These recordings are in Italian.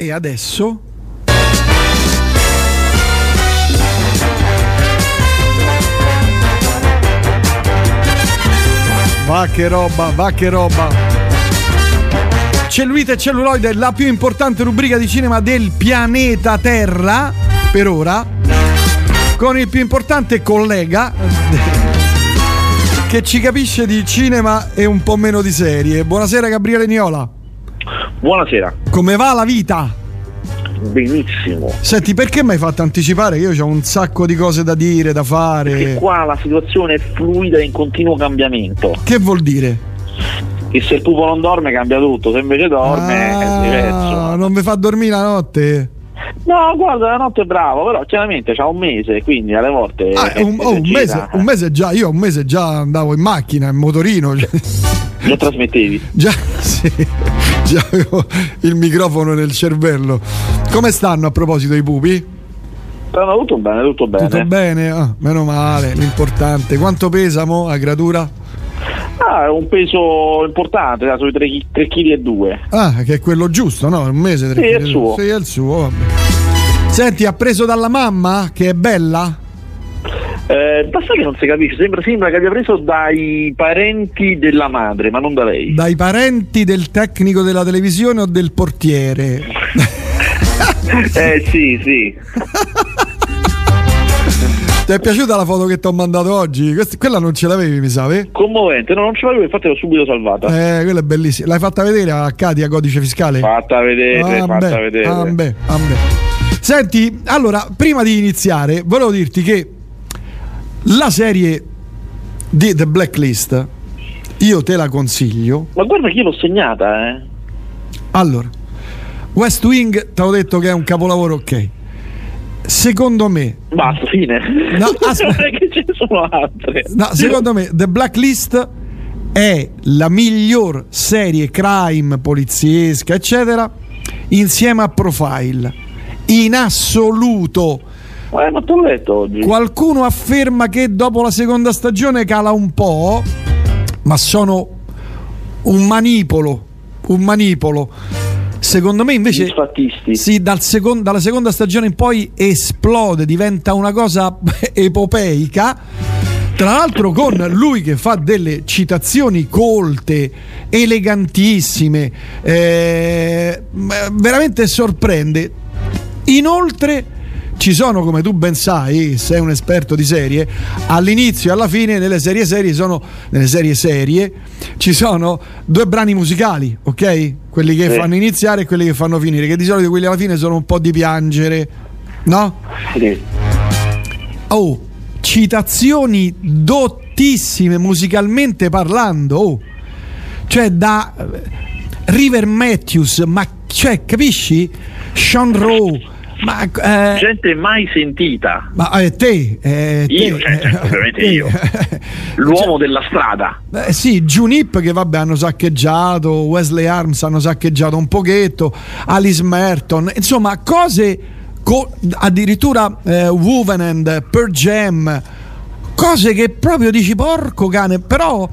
e adesso Va che roba, va che roba. Cellulite e celluloide, la più importante rubrica di cinema del pianeta Terra, per ora, con il più importante collega che ci capisce di cinema e un po' meno di serie. Buonasera Gabriele Niola. Buonasera. Come va la vita? Benissimo. Senti, perché mi hai fatto anticipare? Io ho un sacco di cose da dire, da fare. Perché qua la situazione è fluida e in continuo cambiamento. Che vuol dire? Che se il pupo non dorme cambia tutto, se invece dorme ah, è diverso. Non mi fa dormire la notte? No, guarda, la notte è bravo, però chiaramente c'ha un mese, quindi alle volte. Ah, un, oh, un, mese, un, mese, già, io un mese già andavo in macchina, in motorino. Lo trasmettevi? Già, sì, già avevo il microfono nel cervello. Come stanno a proposito i pupi? Stanno tutto bene, tutto bene. Tutto bene? Ah, meno male, l'importante. Quanto pesamo a gradura? Ah, è un peso importante, da sui 3,2 kg. Ah, che è quello giusto, no? Un mese 3 Sì, è il suo. Sì, è il suo, vabbè. Senti, ha preso dalla mamma, che è bella? Eh, basta che non si capisce, sembra, sembra che abbia preso dai parenti della madre, ma non da lei. Dai parenti del tecnico della televisione o del portiere? eh sì, sì. Ti è piaciuta la foto che ti ho mandato oggi? Questa, quella non ce l'avevi, mi sa? Eh? Commovente, no, non ce l'avevo, infatti l'ho subito salvata. Eh, quella è bellissima. L'hai fatta vedere a Katia Codice Fiscale? Fatta vedere, Ah, fatta beh, vedere. ah, beh, ah, beh. Senti, allora, prima di iniziare, volevo dirti che la serie di The Blacklist io te la consiglio. Ma guarda che io l'ho segnata, eh. Allora, West Wing, ti ho detto che è un capolavoro, ok. Secondo me, Basta, fine. No, aspetta. che ce ne sono altre. no, secondo me The Blacklist è la miglior serie crime poliziesca, eccetera, insieme a Profile. In assoluto. Eh, ma te l'ho letto oggi. Qualcuno afferma che dopo la seconda stagione cala un po', ma sono un manipolo, un manipolo. Secondo me invece sì, dal secon- dalla seconda stagione in poi esplode, diventa una cosa epopeica. Tra l'altro con lui che fa delle citazioni colte, elegantissime, eh, veramente sorprende. Inoltre ci sono, come tu ben sai, sei un esperto di serie, all'inizio e alla fine nelle serie serie sono nelle serie serie ci sono due brani musicali, ok? Quelli che Sì. fanno iniziare e quelli che fanno finire, che di solito quelli alla fine sono un po' di piangere, no? Sì. Oh, citazioni dottissime musicalmente parlando, oh. Cioè da eh, River Matthews, ma cioè, capisci? Sean Rowe, ma eh, Gente mai sentita. ma eh, te, eh, Io, te, cioè, eh, ovviamente te. io. L'uomo della strada. Eh, sì, Junip che vabbè hanno saccheggiato, Wesley Arms hanno saccheggiato un pochetto, Alice Merton, insomma cose co- addirittura eh, Wolvenand, Per Jam, cose che proprio dici porco cane, però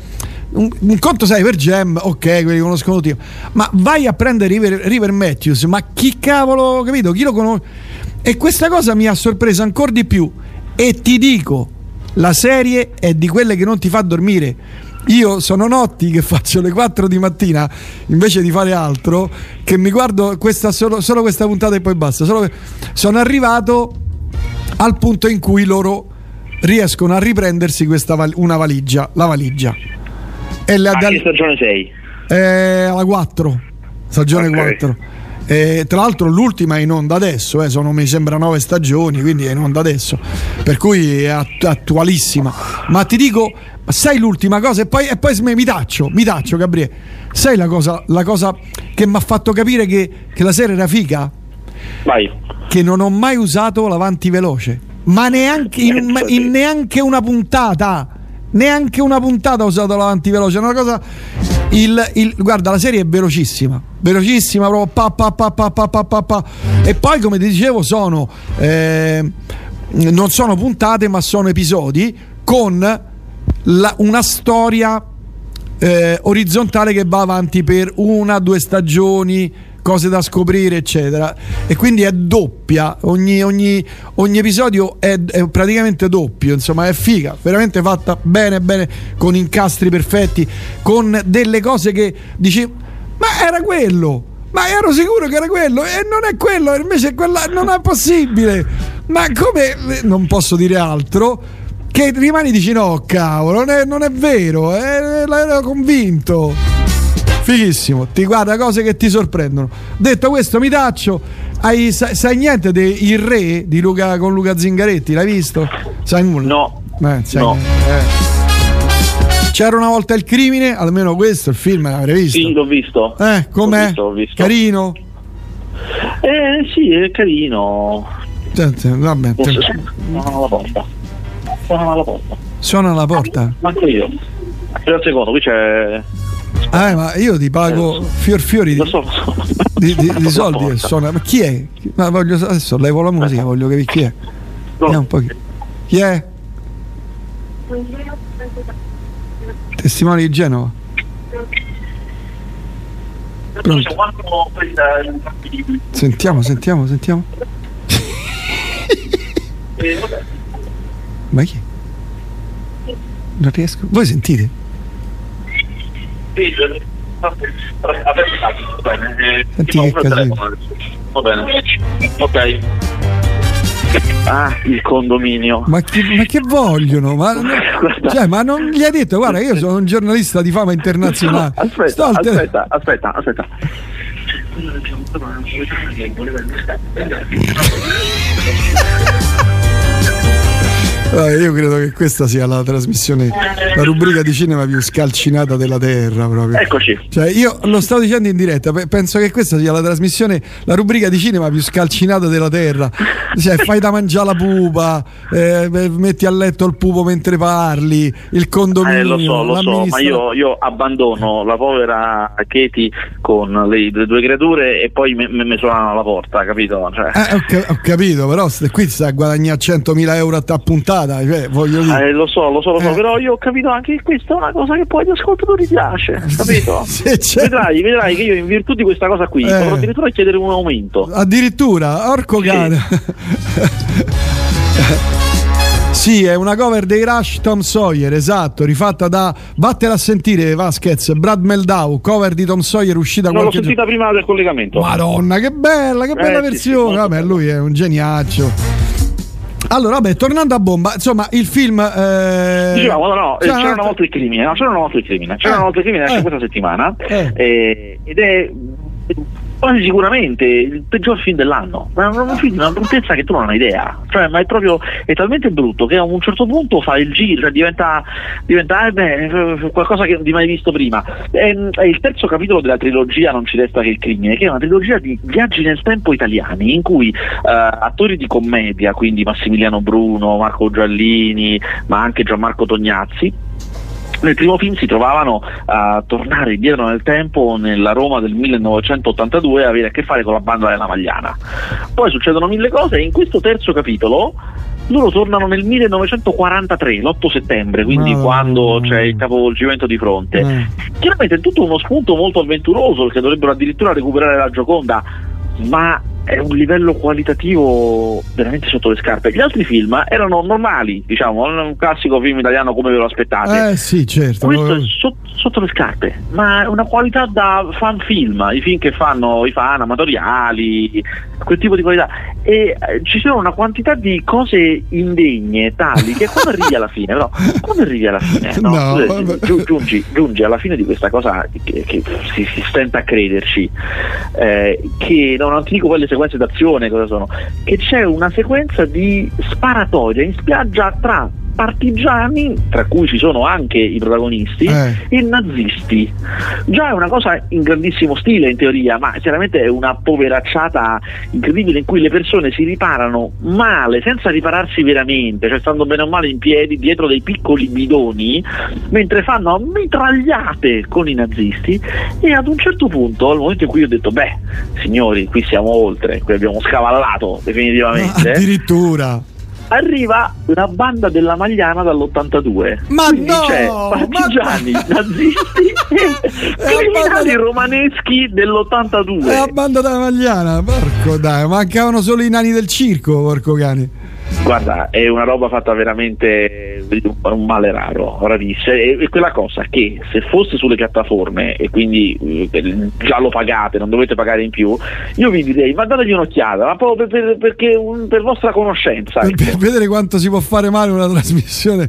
un, un conto sai per Jam, ok, quelli conoscono tutti, ma vai a prendere River, River Matthews, ma chi cavolo, capito? Chi lo conosce? E questa cosa mi ha sorpreso ancora di più e ti dico, la serie è di quelle che non ti fa dormire. Io sono notti che faccio le 4 di mattina invece di fare altro, che mi guardo questa solo, solo questa puntata e poi basta. Solo- sono arrivato al punto in cui loro riescono a riprendersi val- una valigia, la valigia. E la, A che stagione sei? eh, alla 4, stagione Ok. 4. Eh, tra l'altro l'ultima è in onda adesso, eh, sono mi sembra 9 stagioni, quindi è in onda adesso, per cui è att- attualissima. Ma ti dico, sai l'ultima cosa e poi, e poi mi taccio, mi taccio Gabriele, sai la cosa, la cosa che mi ha fatto capire che, che la serie era figa? Vai. Che non ho mai usato l'avanti veloce, ma neanche in, in neanche una puntata. Neanche una puntata ho usato l'avanti veloce. Una cosa. Il, il- guarda, la serie è velocissima, velocissima, proprio pa, pa, pa, pa, pa, pa, pa, pa. E poi, come ti dicevo, sono. eh, non sono puntate, ma sono episodi con la- una storia eh, orizzontale che va avanti per una, due stagioni cose da scoprire, eccetera. E quindi è doppia, ogni, ogni, ogni episodio è, è, praticamente doppio, insomma è figa, veramente fatta bene, bene, con incastri perfetti, con delle cose che dici, ma era quello! Ma ero sicuro che era quello e non è quello, invece quella non è possibile. Ma come non posso dire altro? Che rimani dici no, cavolo, non è, non è vero, eh, l'ero convinto. Fighissimo, ti guarda cose che ti sorprendono. Detto questo, mi taccio. Hai, sai, sai, niente di Il Re di Luca, con Luca Zingaretti? L'hai visto? Sai nulla? No. Eh, sai no. Eh. C'era una volta il crimine, almeno questo il film l'avrei visto. Sì, l'ho visto. Eh, com'è? L'ho visto, l'ho visto. Carino? Eh sì, è carino. Senti, vabbè. Suona alla porta. Suona alla porta. Suona alla porta? Manco io. Per un secondo, qui c'è Ah, ma io ti pago fior fiori di, so. di, di, di soldi e suona. Ma chi è? Ma voglio, adesso levo la musica, voglio capire chi è. No. Chi. chi è? Testimoni di Genova. Pronto. Sentiamo, sentiamo, sentiamo. Ma chi? Non riesco. Voi sentite? Senti che casino. Va bene. Ok. Ah, il condominio. Ma che, ma che vogliono? Ma, cioè, ma, non gli ha detto, guarda, io sono un giornalista di fama internazionale. Aspetta, Stolte. aspetta, aspetta, aspetta. Eh, io credo che questa sia la trasmissione, la rubrica di cinema più scalcinata della terra. Proprio. Eccoci. Cioè, io lo stavo dicendo in diretta, penso che questa sia la trasmissione, la rubrica di cinema più scalcinata della terra. Cioè, fai da mangiare la pupa, eh, metti a letto il pupo mentre parli, il condominio. Eh, lo so, lo so, ma io, io, abbandono la povera Katie con le, le due creature e poi mi, mi suonano alla porta, capito? Cioè. Eh, ho, ho, capito, però qui sta a guadagnare 100.000 euro a puntata puntata, cioè, voglio dire. Eh, lo so, lo so, lo so, eh. però io ho capito anche che questa è una cosa che poi agli ascoltatori piace, capito? Sì, vedrai, vedrai che io in virtù di questa cosa qui eh. potrò addirittura chiedere un aumento. Addirittura, orco sì. cane. Sì, è una cover dei Rush Tom Sawyer, esatto, rifatta da Vattela a sentire Vasquez, Brad Meldau, cover di Tom Sawyer uscita non qualche l'ho sentita prima del collegamento. Madonna, che bella, che bella eh, versione. Sì, sì, Vabbè, lui è un geniaccio. Allora, vabbè, tornando a bomba, insomma, il film. Eh... Dicevamo, no, no, c'era, c'era una volta il crimine, no, c'era una volta il crimine, c'era eh. una volta il crimine eh. questa settimana eh. eh ed è quasi sicuramente il peggior film dell'anno. Ma è un film di una bruttezza che tu non hai idea. Cioè, ma è proprio è talmente brutto che a un certo punto fa il giro, cioè diventa, diventa eh beh, qualcosa che non hai mai visto prima. È, è, il terzo capitolo della trilogia Non ci resta che il crimine, che è una trilogia di viaggi nel tempo italiani, in cui uh, attori di commedia, quindi Massimiliano Bruno, Marco Giallini, ma anche Gianmarco Tognazzi, nel primo film si trovavano a tornare indietro nel tempo nella Roma del 1982 e avere a che fare con la banda della Magliana. Poi succedono mille cose e in questo terzo capitolo loro tornano nel 1943, l'8 settembre, quindi oh, quando c'è il capovolgimento di fronte. Eh. Chiaramente è tutto uno spunto molto avventuroso perché dovrebbero addirittura recuperare la Gioconda, ma è un livello qualitativo veramente sotto le scarpe. Gli altri film erano normali, diciamo, un classico film italiano come ve lo aspettate. Eh sì, certo. Questo è so- sotto le scarpe, ma è una qualità da fan film, i film che fanno i fan amatoriali, quel tipo di qualità. E eh, ci sono una quantità di cose indegne tali che quando arrivi alla fine, però, quando arrivi alla fine, no, no, giungi, giungi, alla fine di questa cosa che, che si, si, stenta a crederci, eh, che non ti dico quelle sequenze d'azione cosa sono, che c'è una sequenza di sparatoria in spiaggia tra partigiani, tra cui ci sono anche i protagonisti, eh. e nazisti. Già è una cosa in grandissimo stile in teoria, ma chiaramente è una poveracciata incredibile in cui le persone si riparano male, senza ripararsi veramente, cioè stando bene o male in piedi dietro dei piccoli bidoni, mentre fanno mitragliate con i nazisti e ad un certo punto, al momento in cui ho detto, beh, signori, qui siamo oltre, qui abbiamo scavallato definitivamente. Addirittura arriva la banda della Magliana dall'82. Ma Quindi no! c'è partigiani, ma... nazisti e criminali romaneschi dell'82. È la banda della Magliana, porco dai, mancavano solo i nani del circo, porco cane. Guarda, è una roba fatta veramente un male raro, rarissimo. E quella cosa che se fosse sulle piattaforme e quindi eh, già lo pagate, non dovete pagare in più, io vi direi ma dategli un'occhiata, ma proprio per, per, perché per vostra conoscenza. Per, per, ecco. vedere quanto si può fare male una trasmissione.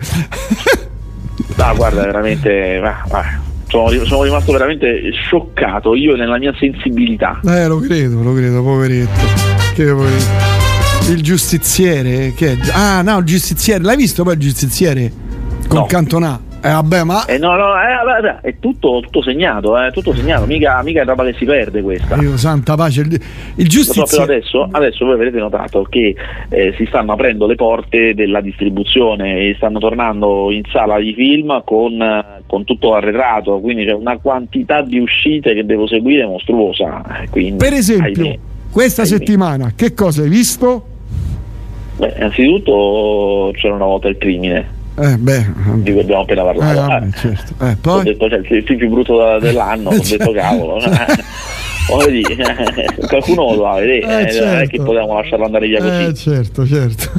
ah, guarda, veramente. Ah, ah. Sono, sono, rimasto veramente scioccato io nella mia sensibilità. Eh, lo credo, lo credo, poveretto. Che poveretto. Il giustiziere? Che è? Ah, no, il giustiziere. L'hai visto poi il giustiziere? Con no. Cantonà. Eh vabbè, ma. Eh, no, no, eh, è tutto, tutto segnato, eh, tutto segnato, mica, mica è roba che si perde questa. Io, santa pace, il, il giustiziere. So, adesso, adesso, voi avrete notato che eh, si stanno aprendo le porte della distribuzione e stanno tornando in sala di film con, con tutto arretrato, quindi c'è una quantità di uscite che devo seguire mostruosa. Eh, quindi, per esempio, ahimè, questa ahimè. settimana che cosa hai visto? Beh, innanzitutto c'era una volta il crimine. Eh, beh, di cui abbiamo appena parlato. Eh, vabbè, certo. eh, poi... Ho detto, cioè, il film più brutto dell'anno, ho detto cavolo. qualcuno lo va a vedere, eh, certo. non è che certo. potevamo lasciarlo andare via così. Eh, certo, certo.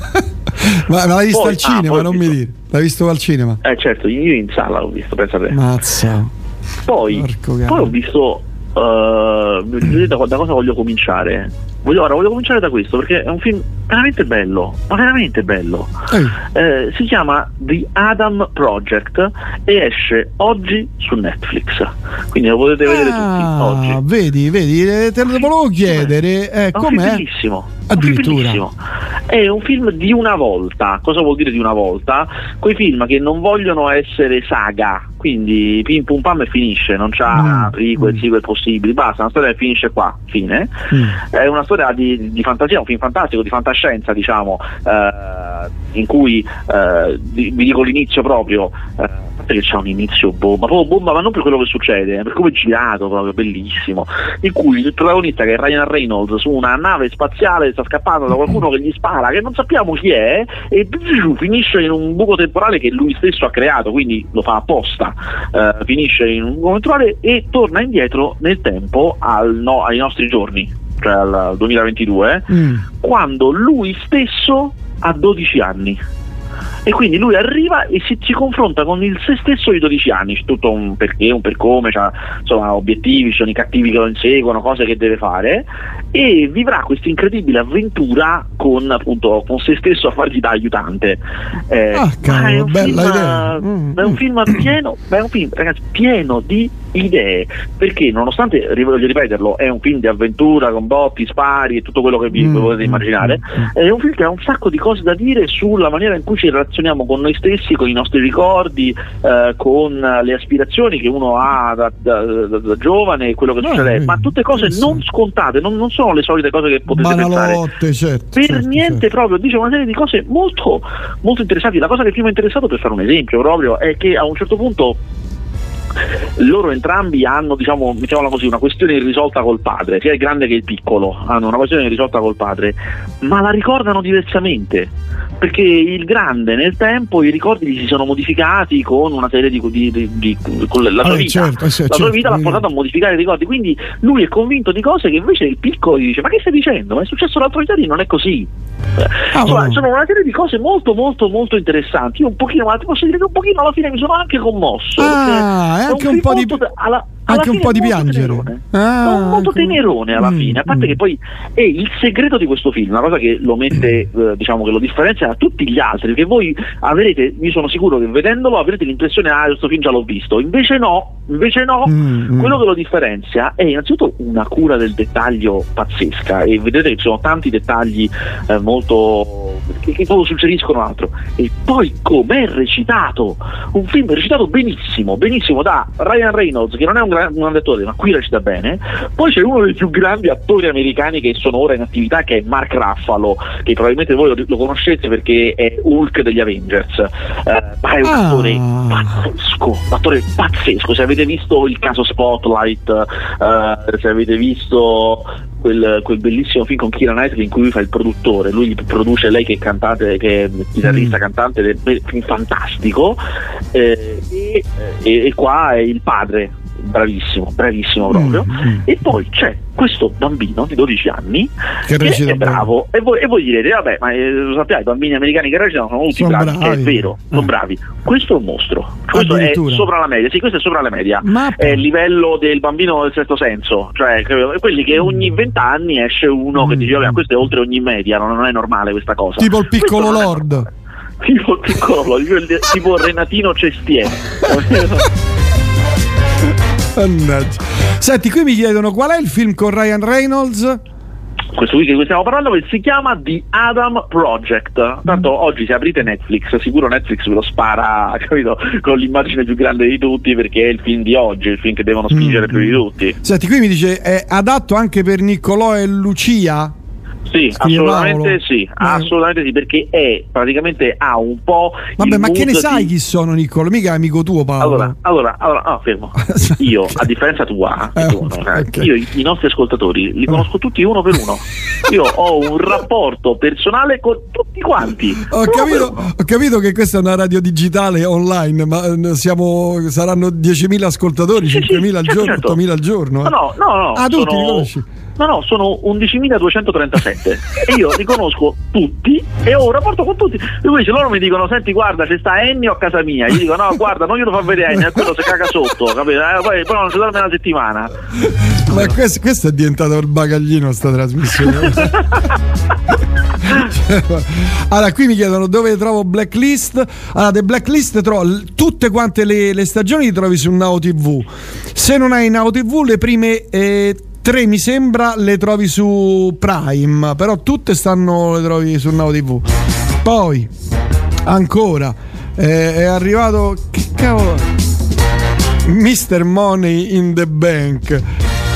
ma, ma, l'hai visto poi, al cinema, ah, non mi dire. L'hai visto al cinema? Eh certo, io in sala l'ho visto, pensa a te. Mazza. Poi, poi ho visto Uh, da, da, cosa voglio cominciare? Voglio, ora, voglio cominciare da questo perché è un film veramente bello, ma veramente bello. Eh, si chiama The Adam Project e esce oggi su Netflix. Quindi lo potete vedere ah, tutti oggi. Vedi, vedi, eh, te lo volevo chiedere. Eh, com'è? Bellissimo. Addirittura. È un film di una volta. Cosa vuol dire di una volta? Quei film che non vogliono essere saga, quindi pim pum pam e finisce, non c'ha mm. prequel, mm. sequel possibili, basta, una storia che finisce qua, fine. Mm. È una storia di, di, fantasia, un film fantastico, di fantascienza, diciamo, eh, in cui eh, vi dico l'inizio proprio. Eh, che c'è un inizio bomba, proprio bomba, ma non per quello che succede, per come è girato, proprio bellissimo. In cui il protagonista, che è Ryan Reynolds, su una nave spaziale sta scappando da qualcuno che gli spara, che non sappiamo chi è, e finisce in un buco temporale che lui stesso ha creato, quindi lo fa apposta. Uh, finisce in un temporale e torna indietro nel tempo al no, ai nostri giorni, cioè al 2022, mm. quando lui stesso ha 12 anni e quindi lui arriva e si, si, confronta con il se stesso di 12 anni, c'è tutto un perché, un per come, c'ha, insomma, obiettivi, ci sono i cattivi che lo inseguono, cose che deve fare. E vivrà questa incredibile avventura con, appunto, con se stesso a fargli da aiutante. Eh, ah, cavolo, è, un film, mm, è un film pieno, è un film, ragazzi, pieno di idee. Perché nonostante voglio ripeterlo è un film di avventura con botti, spari e tutto quello che vi mm, potete immaginare mm, mm. è un film che ha un sacco di cose da dire sulla maniera in cui ci relazioniamo con noi stessi con i nostri ricordi eh, con le aspirazioni che uno ha da, da, da, da giovane e quello che no, succede. ma tutte cose non scontate non, non, sono le solite cose che potete Banalotte, pensare. certo, per certo, niente certo. proprio dice una serie di cose molto, molto interessanti. La cosa che più mi ha interessato per fare un esempio proprio è che a un certo punto loro entrambi hanno, diciamo, così, una questione irrisolta col padre, sia il grande che il piccolo hanno una questione irrisolta col padre, ma la ricordano diversamente perché il grande nel tempo i ricordi gli si sono modificati con una serie di, di, di, di con la sua ah, vita. certo, eh, certo, la sua vita l'ha portato a modificare i ricordi quindi lui è convinto di cose che invece il piccolo gli dice ma che stai dicendo? Ma è successo l'altro giorno non è così. Ah, Insomma, oh. sono una serie di cose molto molto molto interessanti. Io un pochino ma ti posso dire che un pochino alla fine mi sono anche commosso ah, è anche un, un po' di alla, anche un po' di piangere. Ah, molto tenerone alla mm, fine, a parte mm. che poi è il segreto di questo film, una cosa che lo mette, eh, diciamo che lo differenzia da tutti gli altri, perché voi avrete, mi sono sicuro che vedendolo avrete l'impressione, ah, questo film già l'ho visto, invece no, invece no, mm, mm, quello che lo differenzia è innanzitutto una cura del dettaglio pazzesca e vedete che ci sono tanti dettagli eh, molto che, che proprio suggeriscono altro. E poi com'è recitato! Un film recitato benissimo benissimo da Ryan Reynolds che non è un, gran, un attore ma qui recita bene poi c'è uno dei più grandi attori americani che sono ora in attività che è Mark Ruffalo che probabilmente voi lo, lo conoscete perché è Hulk degli Avengers eh, ma è un ah. attore pazzesco un attore pazzesco se avete visto il caso Spotlight eh, se avete visto quel, quel, bellissimo film con Kira Knightley in cui lui fa il produttore, lui produce lei che, can- cantante, che è chitarrista, mm. cantante del film fantastico, eh, e, e, e qua è il padre bravissimo, bravissimo proprio. Mm, mm. E poi c'è questo bambino di 12 anni che, che è bravo. E voi, e voi, direte, vabbè, ma eh, lo sappiate, i bambini americani che recitano sono tutti sono bravi. bravi. È vero, sono eh. bravi. Questo è un mostro. Questo è sopra la media. Sì, questo è sopra la media. Ma... È il livello del bambino del sesto senso. Cioè, quelli che ogni 20 anni esce uno mm. che dice, vabbè, questo è oltre ogni media, non, è normale questa cosa. Tipo il piccolo Lord. Tipo il piccolo Lord, tipo Renatino Cestier. Mannaggia. Senti, qui mi chiedono qual è il film con Ryan Reynolds? questo week di cui stiamo parlando che si chiama The Adam Project. Tanto mm. oggi se aprite Netflix, sicuro Netflix ve lo spara, capito? Con l'immagine più grande di tutti perché è il film di oggi, il film che devono spingere mm. più di tutti. Senti, qui mi dice è adatto anche per Niccolò e Lucia? Sì, assolutamente sì, eh. assolutamente sì, perché è praticamente ha un po'. Vabbè, ma che ne sai chi sono Niccolo? Mica è amico tuo, Paolo. Allora, allora, allora no, fermo. Io, a differenza tua, eh, tu, okay. io i nostri ascoltatori li conosco tutti uno per uno. Io ho un rapporto personale con tutti quanti. Ho capito, ho capito, che questa è una radio digitale online, ma eh, siamo, saranno 10.000 ascoltatori, sì, 5.000 sì, al certo, giorno, certo. 8.000 al giorno. Eh? No, no, no. Ah, sono... tutti li conosci? No, no, sono 11.237 e io li conosco tutti e ho un rapporto con tutti. Lui se loro mi dicono, senti guarda, c'è sta Ennio a casa mia, io dico no, guarda, non glielo fa vedere Ennio, quello si caga sotto, capito? Eh, poi, poi non ci dorme una settimana. Ma questo, questo è diventato il bagaglino sta trasmissione. allora, qui mi chiedono dove trovo Blacklist. Allora, The Blacklist trovo tutte quante le, le stagioni li trovi su Now TV. Se non hai Now TV, le prime eh, 3 mi sembra le trovi su Prime, però tutte stanno le trovi su Now TV. Poi ancora eh, è arrivato che cavolo Mr. Money in the Bank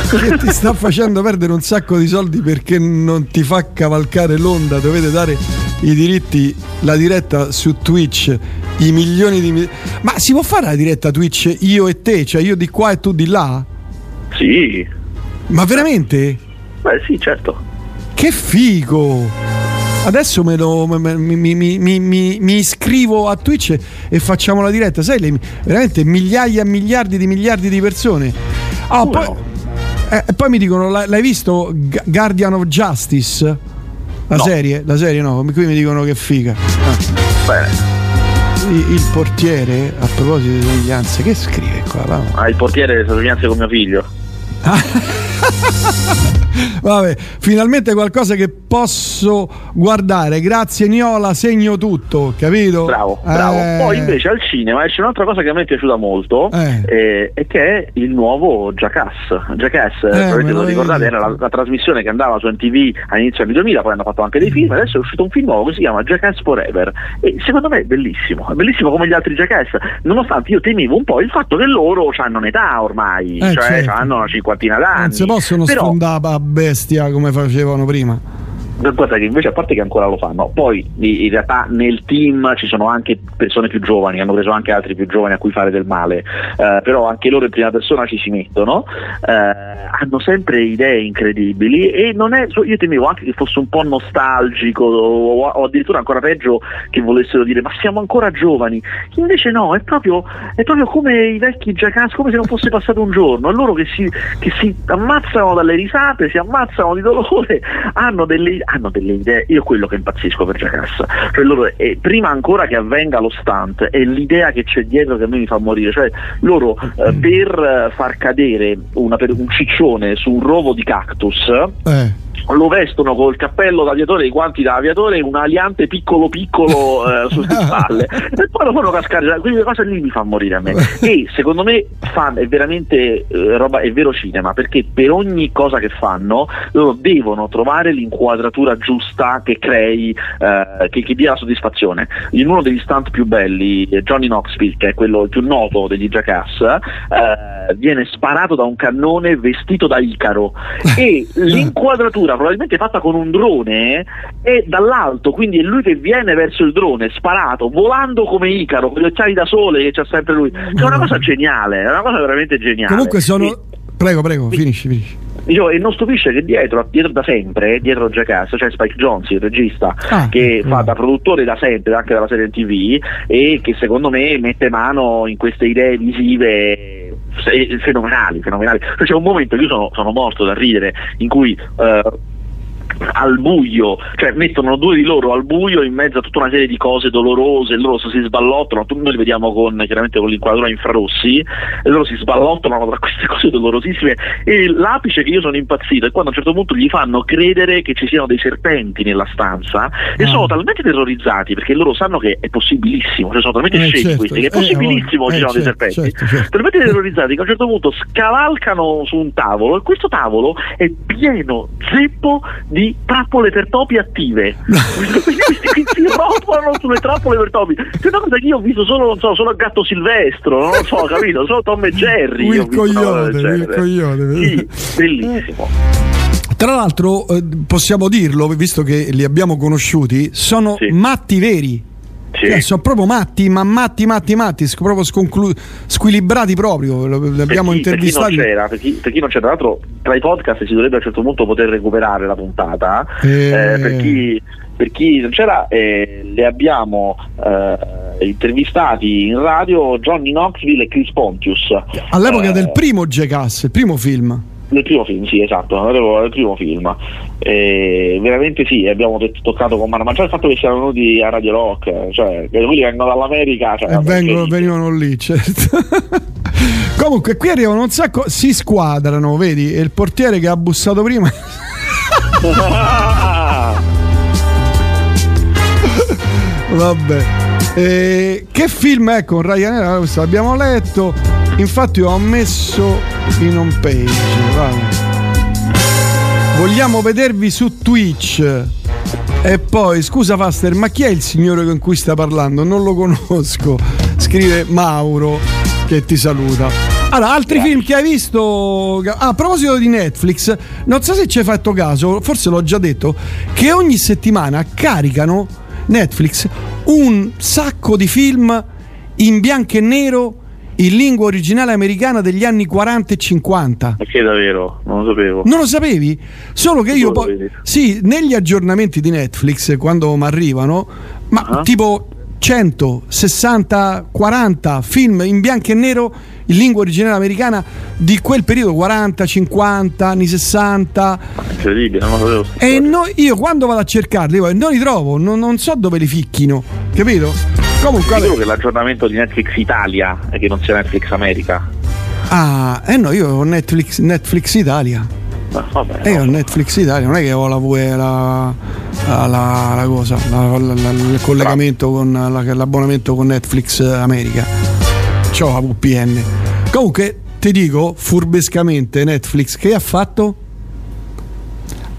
che ti sta facendo perdere un sacco di soldi perché non ti fa cavalcare l'onda, dovete dare i diritti, la diretta su Twitch, i milioni di... Ma si può fare la diretta Twitch io e te, cioè io di qua e tu di là? Sì. Ma veramente? Beh sì, certo. Che figo! Adesso me lo, mi, mi, mi, mi, iscrivo a Twitch e facciamo la diretta. Sai, le, veramente migliaia e miliardi di miliardi di persone. Oh, poi, eh, poi, mi dicono: l'hai visto Guardian of Justice? La no. serie? La serie no, qui mi dicono che figa. Ah. Il, il, portiere, a proposito di somiglianze, che scrive qua? Ah, il portiere le somiglianze con mio figlio. Vabbè, finalmente qualcosa che posso guardare. Grazie Niola, segno tutto, capito? Bravo, bravo. Eh... Poi invece al cinema c'è un'altra cosa che a me è piaciuta molto eh. Eh, e che è il nuovo Jackass. Jackass, eh, lo ricordate, era la, la, trasmissione che andava su NTV all'inizio del 2000, poi hanno fatto anche dei film, adesso è uscito un film nuovo che si chiama Jackass Forever e secondo me è bellissimo, è bellissimo come gli altri Jackass, nonostante io temevo un po' il fatto che loro hanno un'età ormai, eh, cioè certo. hanno una cinquantina d'anni. Non si possono Però... sfondare a bestia come facevano prima guarda che invece a parte che ancora lo fanno, poi in realtà nel team ci sono anche persone più giovani, hanno preso anche altri più giovani a cui fare del male, eh, però anche loro in prima persona ci si mettono, eh, hanno sempre idee incredibili e non è, io temevo anche che fosse un po' nostalgico o, o addirittura ancora peggio che volessero dire ma siamo ancora giovani, invece no, è proprio, è proprio come i vecchi Jackass, come se non fosse passato un giorno, è loro che si, che si ammazzano dalle risate, si ammazzano di dolore, hanno delle hanno delle idee, io quello che impazzisco per Jackass, cioè loro, eh, prima ancora che avvenga lo stunt è l'idea che c'è dietro che a me mi fa morire, cioè loro eh, mm. per far cadere una, per un ciccione su un rovo di cactus eh lo vestono col cappello d'aviatore, i guanti da aviatore e un aliante piccolo piccolo eh, sulle spalle. E poi lo fanno cascare, quelle cose lì mi fa morire a me. E secondo me fan è veramente eh, roba, è vero cinema perché per ogni cosa che fanno loro devono trovare l'inquadratura giusta che crei, eh, che, che, dia la soddisfazione. In uno degli stunt più belli Johnny Knoxville che è quello più noto degli Jackass eh, viene sparato da un cannone vestito da Icaro. E l'inquadratura figura probabilmente fatta con un drone e dall'alto, quindi è lui che viene verso il drone, sparato, volando come Icaro, con gli occhiali da sole che c'ha sempre lui. È una cosa geniale, è una cosa veramente geniale. Comunque sono... E Prego, prego, finisci, finisci. Dicevo, e non stupisce che dietro, dietro da sempre, dietro Jackass, c'è Spike Jonze, il regista, ah, che ecco. fa da produttore da sempre, anche dalla serie TV, e che secondo me mette mano in queste idee visive fenomenali, fenomenali. Cioè, c'è un momento io sono, sono morto da ridere in cui uh, al buio, cioè mettono due di loro al buio in mezzo a tutta una serie di cose dolorose, loro si sballottano, noi li vediamo con, chiaramente con l'inquadratura infrarossi, e loro si sballottano tra queste cose dolorosissime e l'apice che io sono impazzito è quando a un certo punto gli fanno credere che ci siano dei serpenti nella stanza e sono ah. talmente terrorizzati perché loro sanno che è possibilissimo, cioè sono talmente eh, scemi certo, questi che è eh, possibilissimo che eh, ci siano certo, dei serpenti, certo, certo. talmente terrorizzati che a un certo punto scavalcano su un tavolo e questo tavolo è pieno zeppo di trappole per topi attive. questi si rotolano sulle trappole per topi. C'è una cosa che io ho visto solo, non so, solo a Gatto Silvestro, non lo so, capito? Solo Tom e Jerry. Il coglione, il coglione. Sì, bellissimo. Tra l'altro, eh, possiamo dirlo, visto che li abbiamo conosciuti, sono sì. matti veri. Sì. Eh, sono proprio matti, ma matti, matti, matti, proprio sconclu- squilibrati proprio. Li abbiamo per chi, intervistati. Per chi, per, chi, per chi, non c'era, tra l'altro, tra i podcast si dovrebbe a un certo punto poter recuperare la puntata. E... Eh, per, chi, per, chi, non c'era, eh, le abbiamo eh, intervistati in radio Johnny Knoxville e Chris Pontius. All'epoca del primo Jackass, il primo film. Nel primo film, sì, esatto, nel primo film. E veramente sì, abbiamo toccato con mano, ma già il fatto che siano venuti a Radio Rock, cioè quelli vengono dall'America. Cioè, e vengono, venivano lì, certo. Comunque, qui arrivano un sacco, si squadrano, vedi? E il portiere che ha bussato prima. Vabbè. Eh, che film è con Ryanair? Abbiamo letto. Infatti, ho messo in home page. Vai. Vogliamo vedervi su Twitch. E poi, scusa Faster, ma chi è il signore con cui sta parlando? Non lo conosco. Scrive Mauro che ti saluta. Allora, altri yeah. film che hai visto? Ah, a proposito di Netflix, non so se ci hai fatto caso, forse l'ho già detto, che ogni settimana caricano Netflix un sacco di film in bianco e nero in lingua originale americana degli anni 40 e 50. Perché davvero? Non lo sapevo. Non lo sapevi? Solo che io poi. Sì, negli aggiornamenti di Netflix, quando mi arrivano, ma uh-huh. tipo 100, 60, 40 film in bianco e nero in lingua originale americana di quel periodo 40, 50, anni 60. Incredibile, non lo sapevo. E no, io quando vado a cercarli non li trovo, non, non so dove li ficchino, capito? Comunque, Dico che l'aggiornamento di Netflix Italia è che non sia Netflix America. Ah, eh no, io ho Netflix, Netflix Italia. Vabbè, eh, io ho Netflix Italia, non è che ho la, la, la, la cosa, il collegamento con l'abbonamento con Netflix America. C'ho la VPN. Comunque, ti dico furbescamente Netflix che ha fatto?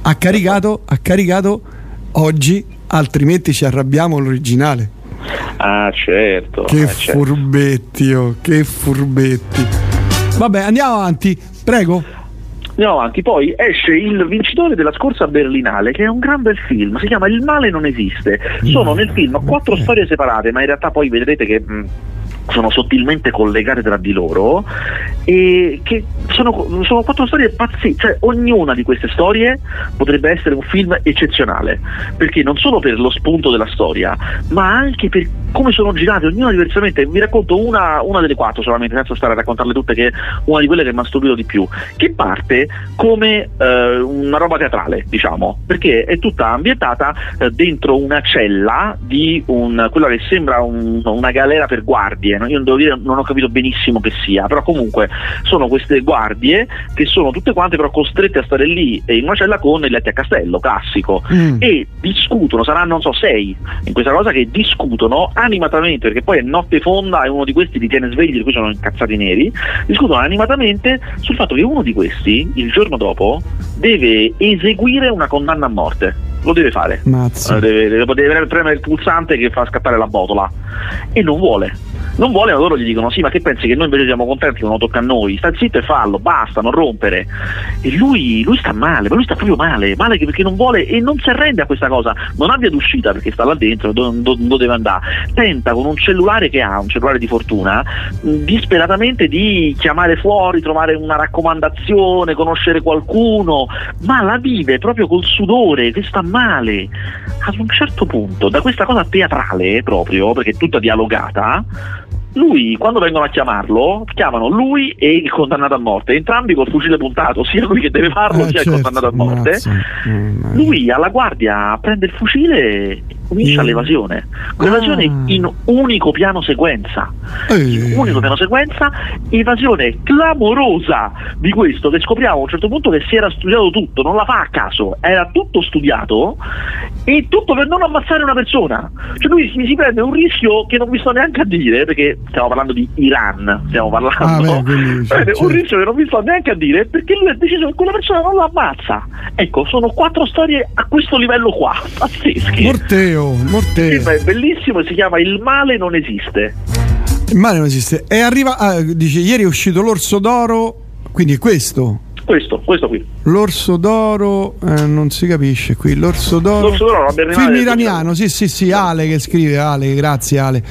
Ha caricato, ha caricato oggi, altrimenti ci arrabbiamo l'originale. Ah, certo. Che eh, furbetti, certo. oh, che furbetti. Vabbè, andiamo avanti, prego. Andiamo avanti, poi esce il vincitore della scorsa Berlinale, che è un gran bel film, si chiama Il male non esiste. Sono nel film quattro storie separate, ma in realtà poi vedrete che mh, sono sottilmente collegate tra di loro e che sono, sono quattro storie pazzesche, cioè ognuna di queste storie potrebbe essere un film eccezionale, perché non solo per lo spunto della storia, ma anche per come sono girate, ognuna diversamente. Vi racconto una, una delle quattro solamente, senza stare a raccontarle tutte, che è una di quelle che mi ha stupito di più, che parte come eh, una roba teatrale, diciamo, perché è tutta ambientata eh, dentro una cella di un, quella che sembra un, una galera per guardie pieno. Io devo dire non ho capito benissimo che sia, però comunque sono queste guardie che sono tutte quante però costrette a stare lì in una cella con il letti a castello classico mm. e discutono, saranno non so sei in questa cosa che discutono animatamente perché poi è notte fonda e uno di questi li tiene svegli, per cui sono incazzati neri, discutono animatamente sul fatto che uno di questi il giorno dopo deve eseguire una condanna a morte lo deve fare. Deve, deve, deve, premere il pulsante che fa scattare la botola e non vuole non vuole, ma loro gli dicono sì, ma che pensi che noi invece siamo contenti non tocca a noi? Sta zitto e fallo, basta, non rompere. E lui, lui sta male, ma lui sta proprio male, male perché non vuole e non si arrende a questa cosa, non ha via d'uscita perché sta là dentro, dove, dove deve andare. Tenta con un cellulare che ha, un cellulare di fortuna, disperatamente di chiamare fuori, trovare una raccomandazione, conoscere qualcuno, ma la vive proprio col sudore, che sta male. Ad un certo punto, da questa cosa teatrale proprio, perché è tutta dialogata, lui quando vengono a chiamarlo chiamano lui e il condannato a morte. Entrambi col fucile puntato sia lui che deve farlo eh, sia certo, il condannato a morte. mm, lui alla guardia prende il fucile e comincia mm. l'evasione. L'evasione ah. in unico piano sequenza. In unico piano sequenza evasione clamorosa di questo che scopriamo a un certo punto che si era studiato tutto non la fa a caso era tutto studiato e tutto per non ammazzare una persona. Cioè lui si, si prende un rischio che non mi sto neanche a dire perché stiamo parlando di Iran, stiamo parlando ah, beh, cioè, un rischio che non mi sto neanche a dire perché lui ha deciso che quella persona non lo ammazza. Ecco, sono quattro storie a questo livello qua, pazzesche. Morteo, morteo. Il film è bellissimo e si chiama Il male non esiste. Il male non esiste. E arriva, ah, dice, ieri è uscito l'orso d'oro, quindi è questo. Questo, questo qui. L'orso d'oro, eh, non si capisce qui. L'orso d'oro. L'orso d'oro Film iraniano, sì, sì, sì. Ale che scrive. Ale, grazie Ale.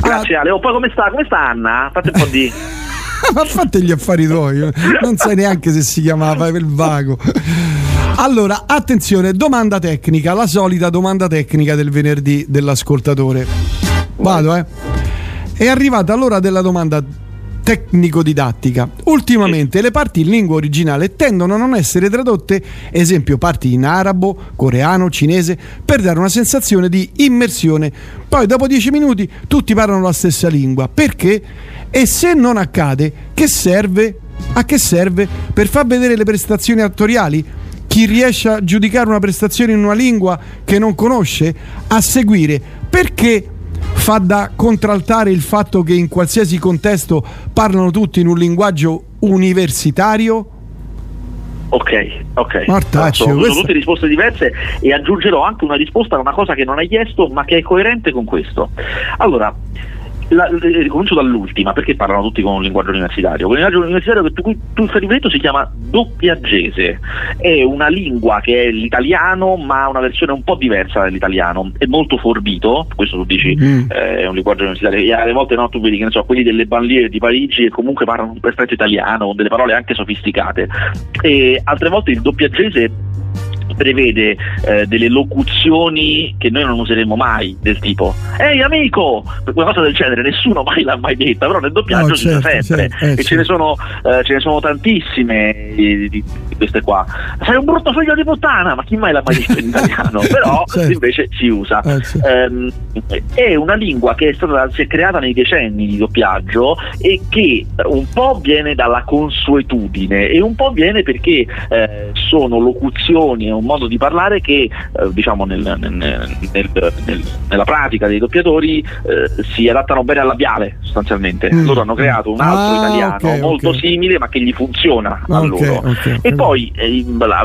Grazie ah, Ale. Oh, poi come sta? Come sta Anna? Fate un po' di. Ma fate gli affari tuoi, non sai neanche se si chiamava il vago. Allora, attenzione, domanda tecnica, la solita domanda tecnica del venerdì dell'ascoltatore. Vado, eh. È arrivata l'ora della domanda tecnico-didattica. Ultimamente le parti in lingua originale tendono a non essere tradotte, esempio parti in arabo, coreano, cinese, per dare una sensazione di immersione. Poi dopo dieci minuti tutti parlano la stessa lingua. Perché? E se non accade, che serve? A che serve? Per far vedere le prestazioni attoriali? Chi riesce a giudicare una prestazione in una lingua che non conosce? A seguire. Perché fa da contraltare il fatto che in qualsiasi contesto parlano tutti in un linguaggio universitario? Ok, ok. Martaccio, sono, questa... sono tutte risposte diverse e aggiungerò anche una risposta a una cosa che non hai chiesto ma che è coerente con questo. Allora, la, eh, comincio dall'ultima, perché parlano tutti con un linguaggio universitario? Con un linguaggio universitario che tu, tu fai riferimento si chiama doppiaggese, è una lingua che è l'italiano ma una versione un po' diversa dell'italiano, è molto forbito, questo tu dici mm. eh, è un linguaggio universitario, e alle volte no, tu vedi che ne so, quelli delle banlieue di Parigi e comunque parlano un perfetto italiano, con delle parole anche sofisticate, e altre volte il doppiagese prevede eh, delle locuzioni che noi non useremo mai, del tipo Ehi amico! Una cosa del genere, nessuno mai l'ha mai detta, però nel doppiaggio no, certo, si sempre. Certo, eh, e ce, ne sono, eh, ce ne sono tantissime di, di, queste qua. Sei un brutto figlio di puttana, ma chi mai l'ha mai detto in italiano? però certo. invece si usa. Eh, ehm, è una lingua che è stata, si è creata nei decenni di doppiaggio e che un po' viene dalla consuetudine e un po' viene perché eh, sono locuzioni e un modo di parlare che eh, diciamo nel, nel, nel, nella pratica dei doppiatori eh, si adattano bene al labiale sostanzialmente. Mm. Loro hanno creato un altro ah, italiano okay, molto okay. simile ma che gli funziona a okay, loro. e poi eh,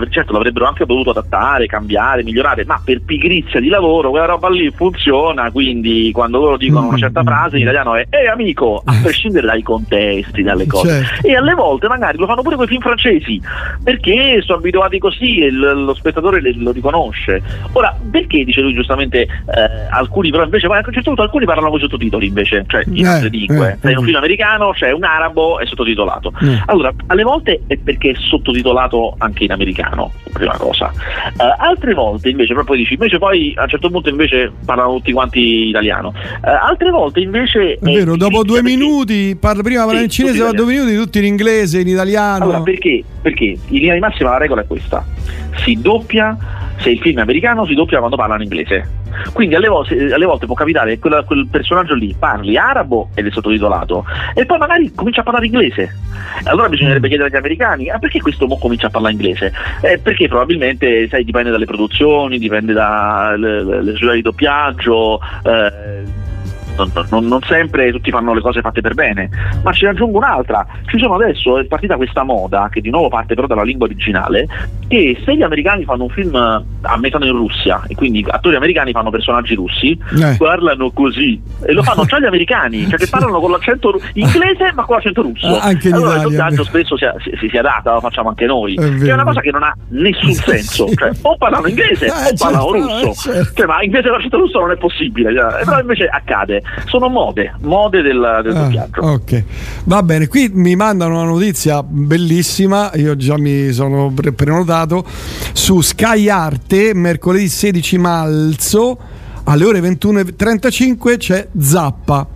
certo l'avrebbero anche potuto adattare, cambiare, migliorare, ma per pigrizia di lavoro quella roba lì funziona, quindi quando loro dicono mm. una certa frase in italiano è ehi amico, a prescindere dai contesti, dalle cose. Certo. E alle volte magari lo fanno pure con i film francesi, perché sono abituati così e lo spettatore lo riconosce. Ora, perché dice lui giustamente eh, alcuni però invece, ma a un certo punto alcuni parlano con i sottotitoli invece, cioè in eh, altre lingue. Eh, in un film americano c'è un arabo è sottotitolato. Eh. Allora, alle volte è perché è sottotitolato anche in americano, prima cosa. Uh, altre volte invece, proprio dici, invece poi a un certo punto invece parlano tutti quanti italiano. Altre volte invece... È vero, dopo due perché... minuti, parla, prima parlava sì, in cinese, dopo due minuti tutti in inglese, in italiano. Allora, perché? Perché in linea di massima la regola è questa si doppia se il film è americano si doppia quando parlano inglese. Quindi alle volte, alle volte può capitare che quel, quel, personaggio lì parli arabo ed è sottotitolato e poi magari comincia a parlare inglese. Allora bisognerebbe chiedere agli americani, ah perché questo mo comincia a parlare inglese? Eh, perché probabilmente sai, dipende dalle produzioni, dipende dalle società di doppiaggio. Eh, non, non, non, sempre tutti fanno le cose fatte per bene, ma ci aggiungo un'altra. Ci sono adesso, è partita questa moda, che di nuovo parte però dalla lingua originale, che se gli americani fanno un film ammettono in Russia, e quindi attori americani fanno personaggi russi, eh. parlano così, e lo fanno già gli americani, cioè che parlano con l'accento inglese ma con l'accento russo. Ah, anche allora il doppiaggio spesso si, si, si, adatta, lo facciamo anche noi, è che è una cosa che non ha nessun senso, cioè o parlano inglese eh, o certo, parlano russo, eh, certo. cioè, ma inglese con l'accento russo non è possibile, cioè, però invece accade, sono mode, mode del, del ah, doppiaggio. Ok, va bene, qui mi mandano una notizia bellissima, io già mi sono prenotato, su Sky Arte, mercoledì 16 marzo alle ore 21.35 c'è Zappa,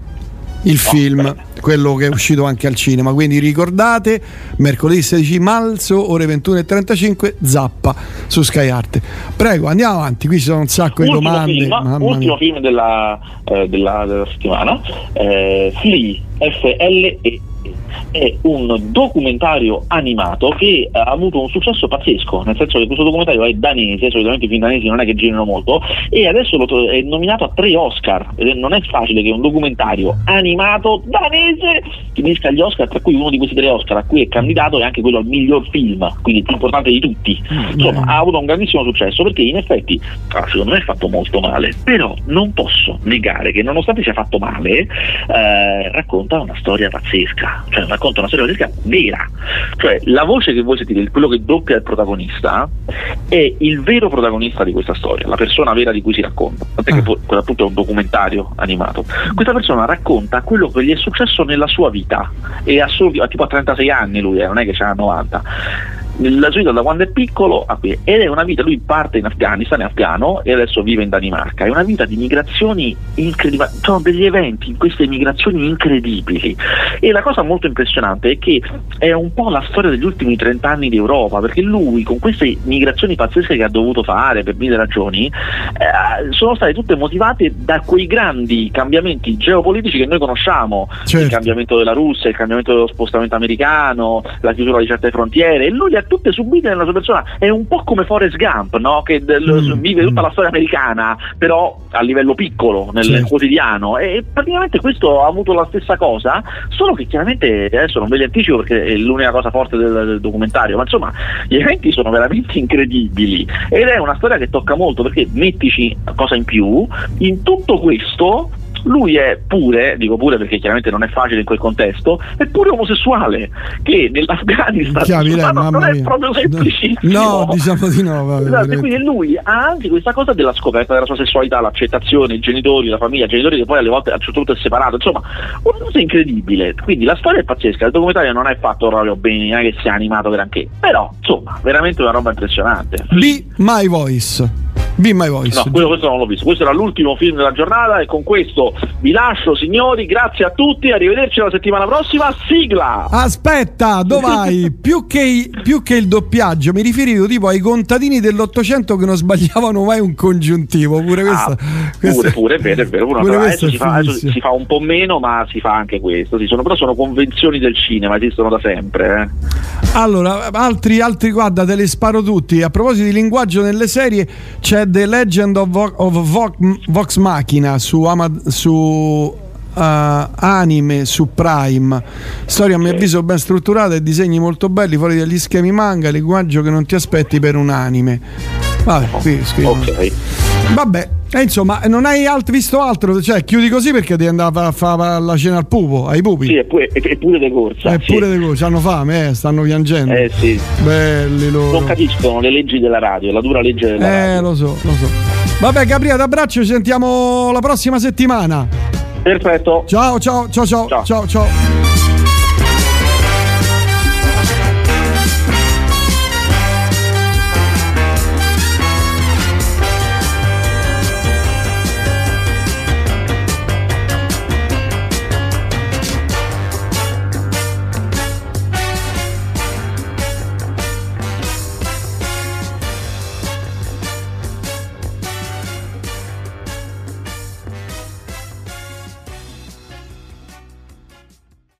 il oh, film. Bene quello che è uscito anche al cinema. Quindi ricordate, mercoledì 16 marzo, ore 21.35, Zappa su Sky Arte. Prego, andiamo avanti, qui ci sono un sacco ultimo di domande. Film, ultimo film della, eh, della, della settimana, eh, Flea, F-L-E è un documentario animato che ha avuto un successo pazzesco, nel senso che questo documentario è danese, solitamente i film danesi non è che girino molto, e adesso è nominato a tre Oscar, ed non è facile che un documentario animato danese finisca gli Oscar, tra cui uno di questi tre Oscar a cui è candidato è anche quello al miglior film, quindi il più importante di tutti. Mm, Insomma, ha avuto un grandissimo successo perché in effetti, ah, secondo me è fatto molto male, però non posso negare che nonostante sia fatto male, eh, racconta una storia pazzesca, cioè racconta una storia pazzesca vera. Cioè, la voce che voi sentite, quello che doppia il protagonista, è il vero protagonista di questa storia, la persona vera di cui si racconta. Tant'è che ah. appunto è un documentario animato. Questa persona racconta quello che gli è successo nella sua vita. E ha solo, tipo a 36 anni lui, eh, non è che ce n'ha 90 la sua vita da quando è piccolo a qui ed è una vita, lui parte in Afghanistan, è afgano e adesso vive in Danimarca, è una vita di migrazioni incredibili, sono degli eventi in queste migrazioni incredibili. E la cosa molto impressionante è che è un po' la storia degli ultimi 30 anni d'Europa perché lui con queste migrazioni pazzesche che ha dovuto fare per mille ragioni eh, sono state tutte motivate da quei grandi cambiamenti geopolitici che noi conosciamo, certo. il cambiamento della Russia, il cambiamento dello spostamento americano, la chiusura di certe frontiere e lui ha tutte subite nella sua persona. È un po' come Forrest Gump, no? che mm. vive tutta la storia americana, però a livello piccolo, nel certo. quotidiano. E praticamente questo ha avuto la stessa cosa, solo che chiaramente adesso non ve li anticipo perché è l'unica cosa forte del, del documentario, ma insomma gli eventi sono veramente incredibili ed è una storia che tocca molto perché mettici cosa in più, in tutto questo lui è pure, dico pure perché chiaramente non è facile in quel contesto, è pure omosessuale, che nell'Afghanistan Chiavi, lei, non, è proprio semplicissimo. No, diciamo di no. Vabbè, esatto, quindi lui ha anche questa cosa della scoperta della sua sessualità, l'accettazione, i genitori, la famiglia, i genitori che poi alle volte a un certo punto è separato, insomma, una cosa incredibile. Quindi la storia è pazzesca, il documentario non è fatto proprio bene, non è che sia animato granché, però insomma, veramente una roba impressionante. Be My Voice. Be My Voice. No, quello, questo non l'ho visto. Questo era l'ultimo film della giornata e con questo vi lascio, signori. Grazie a tutti. Arrivederci la settimana prossima. Sigla. Aspetta, dove vai? più, che, più che il doppiaggio, mi riferivo tipo ai contadini dell'Ottocento che non sbagliavano mai un congiuntivo. Pure questo. Ah, pure, pure, è vero, è vero. Pure adesso, si fa, adesso, si fa, un po' meno, ma si fa anche questo. Sì, sono, però sono convenzioni del cinema, esistono da sempre. Eh. Allora, altri, altri, guarda, te li sparo tutti. A proposito di linguaggio nelle serie, c'è The Legend of, Vo- of Vox, Vox Machina su, Amad- su uh, anime su Prime. Storia a mio avviso ben strutturata e disegni molto belli fuori dagli schemi manga linguaggio che non ti aspetti per un anime. Vabbè qui scrivo ok vabbè e insomma, non hai alt- visto altro? Cioè, chiudi così perché devi andare a fare la cena al pupo, ai pupi. Sì, è pure, è pure de corsa. È pure de corsa, hanno fame, eh, stanno piangendo. Eh sì. Belli loro. Non capiscono le leggi della radio, la dura legge della eh, radio. Eh, lo so, lo so. Vabbè, Gabriele, abbraccio, ci sentiamo la prossima settimana. Perfetto. Ciao, ciao, ciao, ciao, ciao, ciao. ciao.